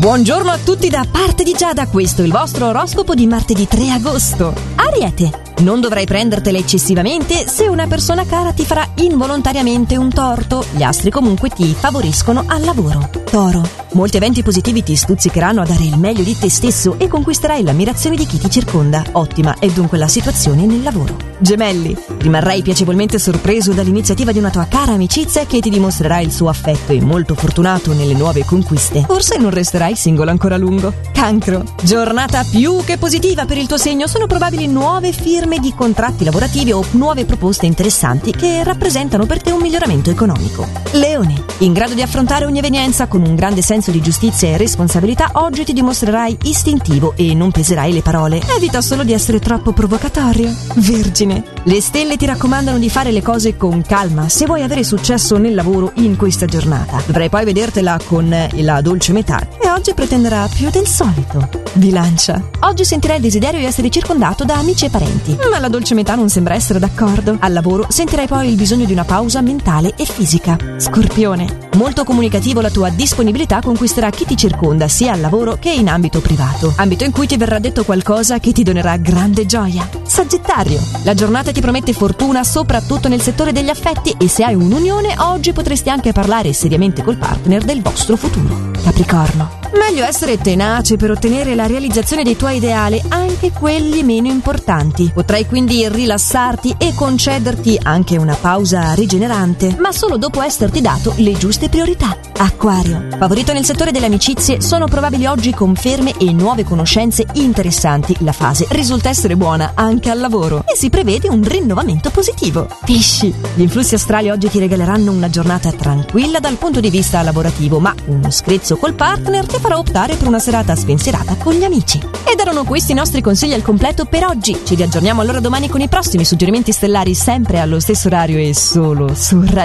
Buongiorno a tutti da parte di Giada, questo è il vostro oroscopo di martedì 3 agosto. Ariete, non dovrai prendertela eccessivamente se una persona cara ti farà involontariamente un torto. Gli astri comunque ti favoriscono al lavoro. Toro, molti eventi positivi ti stuzzicheranno a dare il meglio di te stesso e conquisterai l'ammirazione di chi ti circonda. Ottima è dunque la situazione nel lavoro. Gemelli, rimarrai piacevolmente sorpreso dall'iniziativa di una tua cara amicizia che ti dimostrerà il suo affetto e molto fortunato nelle nuove conquiste. Forse non resterai singolo ancora a lungo. Cancro, giornata più che positiva per il tuo segno, sono probabili nuove firme di contratti lavorativi o nuove proposte interessanti che rappresentano per te un miglioramento economico. Leone, in grado di affrontare ogni evenienza con un grande senso di giustizia e responsabilità, oggi ti dimostrerai istintivo e non peserai le parole. Evita solo di essere troppo provocatorio. Vergine, le stelle ti raccomandano di fare le cose con calma se vuoi avere successo nel lavoro in questa giornata. Dovrai poi vedertela con la dolce metà e oggi pretenderà più del solito. Bilancia. Oggi sentirai il desiderio di essere circondato da amici e parenti, ma la dolce metà non sembra essere d'accordo. Al lavoro sentirai poi il bisogno di una pausa mentale e fisica. Scorpione. Molto comunicativo la tua disponibilità conquisterà chi ti circonda sia al lavoro che in ambito privato, ambito in cui ti verrà detto qualcosa che ti donerà grande gioia. Sagittario. La giornata ti promette fortuna soprattutto nel settore degli affetti e se hai un'unione oggi potresti anche parlare seriamente col partner del vostro futuro. Capricorno. Meglio essere tenace per ottenere la realizzazione dei tuoi ideali, anche quelli meno importanti. Potrai quindi rilassarti e concederti anche una pausa rigenerante, ma solo dopo esserti dato le giuste priorità. Acquario. Favorito nel settore delle amicizie, sono probabili oggi conferme e nuove conoscenze interessanti. La fase risulta essere buona anche al lavoro e si prevede un rinnovamento positivo. Pesci. Gli influssi astrali oggi ti regaleranno una giornata tranquilla dal punto di vista lavorativo, ma uno screzzo col partner ti farà optare per una serata spensierata con gli amici. Ed erano questi i nostri consigli al completo per oggi. Ci riaggiorniamo allora domani con i prossimi suggerimenti stellari sempre allo stesso orario e solo su Radio